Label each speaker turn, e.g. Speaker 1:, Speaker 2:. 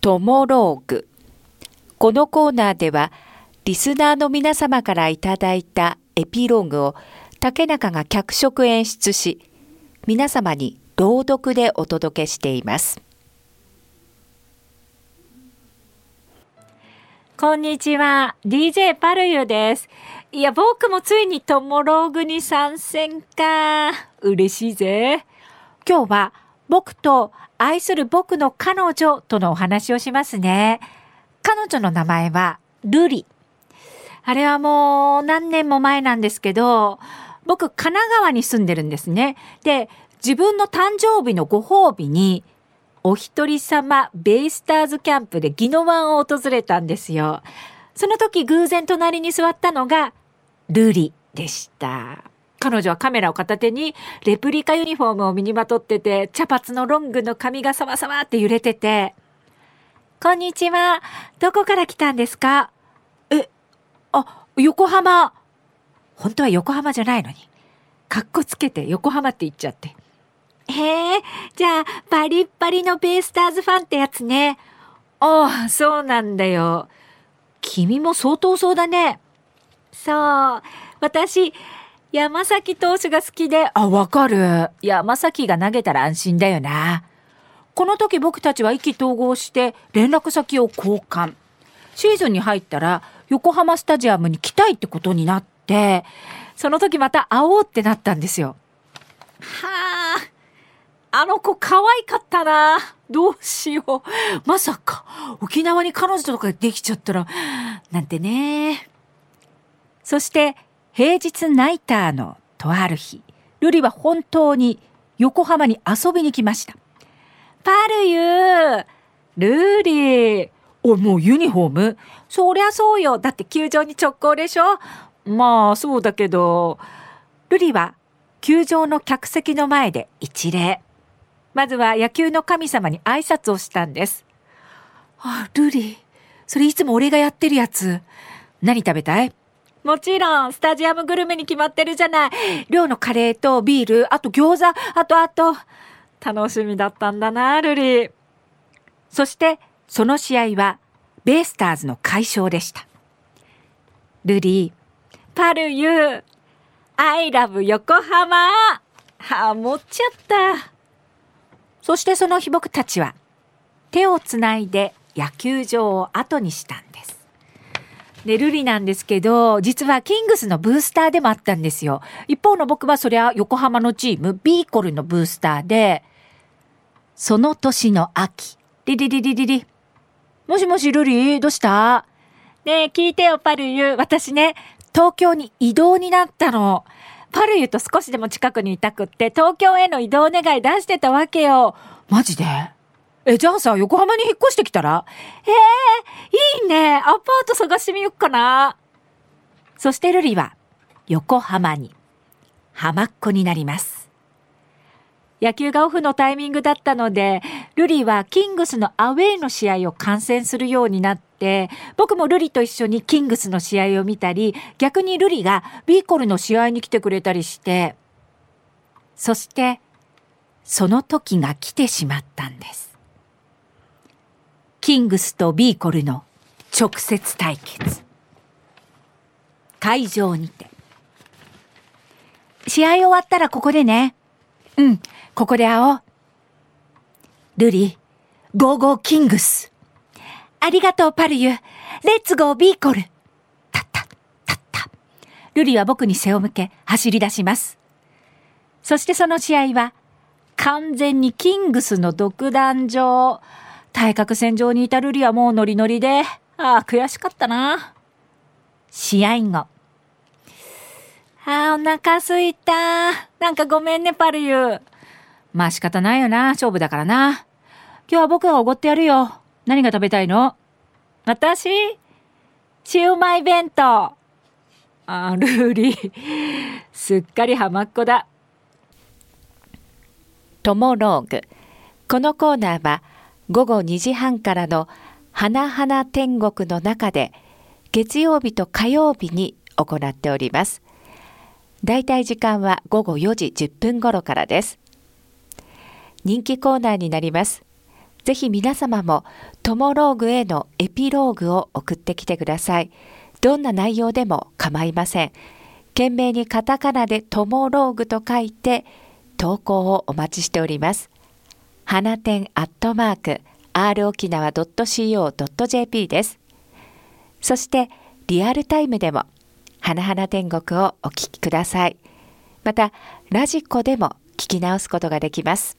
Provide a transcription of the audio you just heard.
Speaker 1: トモローグ。このコーナーでは、リスナーの皆様からいただいたエピローグを竹中が脚色演出し、皆様に朗読でお届けしています。
Speaker 2: こんにちは、DJ パルユです。いや、僕もついにトモローグに参戦か。嬉しいぜ。今日は僕と愛する僕の彼女とのお話をしますね。彼女の名前はルリ。あれはもう何年も前なんですけど、僕神奈川に住んでるんですね。で、自分の誕生日のご褒美に、お一人様ベイスターズキャンプで宜野湾を訪れたんですよ。その時偶然隣に座ったのがルリでした。彼女はカメラを片手にレプリカユニフォームを身にまとってて、茶髪のロングの髪がサワサワって揺れてて、こんにちは。どこから来たんですか?え、あ、横浜。本当は横浜じゃないのに。かっこつけて横浜って言っちゃって。へえ、じゃあ、バリッバリのベイスターズファンってやつね。ああ、そうなんだよ。君も相当そうだね。そう。私、山崎投手が好きで、あ、わかる。山崎が投げたら安心だよな。この時僕たちは意気投合して連絡先を交換。シーズンに入ったら横浜スタジアムに来たいってことになって、その時また会おうってなったんですよ。はあ、あの子可愛かったな。どうしよう。まさか、沖縄に彼女とかできちゃったら、なんてね。そして、平日ナイターのとある日、ルリは本当に横浜に遊びに来ました。パルユールリーお、もうユニフォーム？そりゃそうよ。だって球場に直行でしょ？まあ、そうだけど、ルリは球場の客席の前で一礼。まずは野球の神様に挨拶をしたんです。あ、ルリ、それいつも俺がやってるやつ。何食べたい？もちろん、スタジアムグルメに決まってるじゃない。寮のカレーとビール、あと餃子、あとあと。楽しみだったんだな、ルリ。そして、その試合は、ベイスターズの快勝でした。ルリ、パルユー、アイラブ横浜。ハモっちゃった。そしてその日僕たちは、手をつないで野球場を後にしたんです。で、ルリなんですけど、実はキングスのブースターでもあったんですよ。一方の僕はそりゃ横浜のチーム、ビーコルのブースターで、その年の秋、リリリリリリ。もしもしルリどうした？ねえ、聞いてよ、パルユ。私ね、東京に移動になったの。パルユと少しでも近くにいたくって、東京への移動願い出してたわけよ。マジで？え、じゃあさ、横浜に引っ越してきたら？ええー、いいね。アパート探してみよっかな。そしてルリは、横浜に、浜っ子になります。野球がオフのタイミングだったので、ルリはキングスのアウェイの試合を観戦するようになって、僕もルリと一緒にキングスの試合を見たり、逆にルリがビーコルの試合に来てくれたりして、そして、その時が来てしまったんです。キングスとビーコルの直接対決。会場にて。試合終わったらここでね。うん、ここで会おう。ルリ、ゴーゴーキングス。ありがとう、パルユ。レッツゴービーコル。たった、たった。ルリは僕に背を向け、走り出します。そしてその試合は、完全にキングスの独壇場。対角線上にいたルリはもうノリノリで、ああ、悔しかったな。試合後。ああ、お腹すいた。なんかごめんね、パルユ。まあ仕方ないよな、勝負だからな。今日は僕がおごってやるよ。何が食べたいの？私？シウマイ弁当。あ、ルーリ。すっかり浜っ子だ。
Speaker 1: トモローグ。このコーナーは午後2時半からの花々天国の中で月曜日と火曜日に行っております。だいたい時間は午後4時10分頃からです。人気コーナーになります。ぜひ皆様もトモローグへのエピローグを送ってきてください。どんな内容でも構いません。懸命にカタカナでトモローグと書いて投稿をお待ちしております。花店アットマーク r 沖縄 .co.jp です。そしてリアルタイムでも花々天国をお聞きください。またラジコでも聞き直すことができます。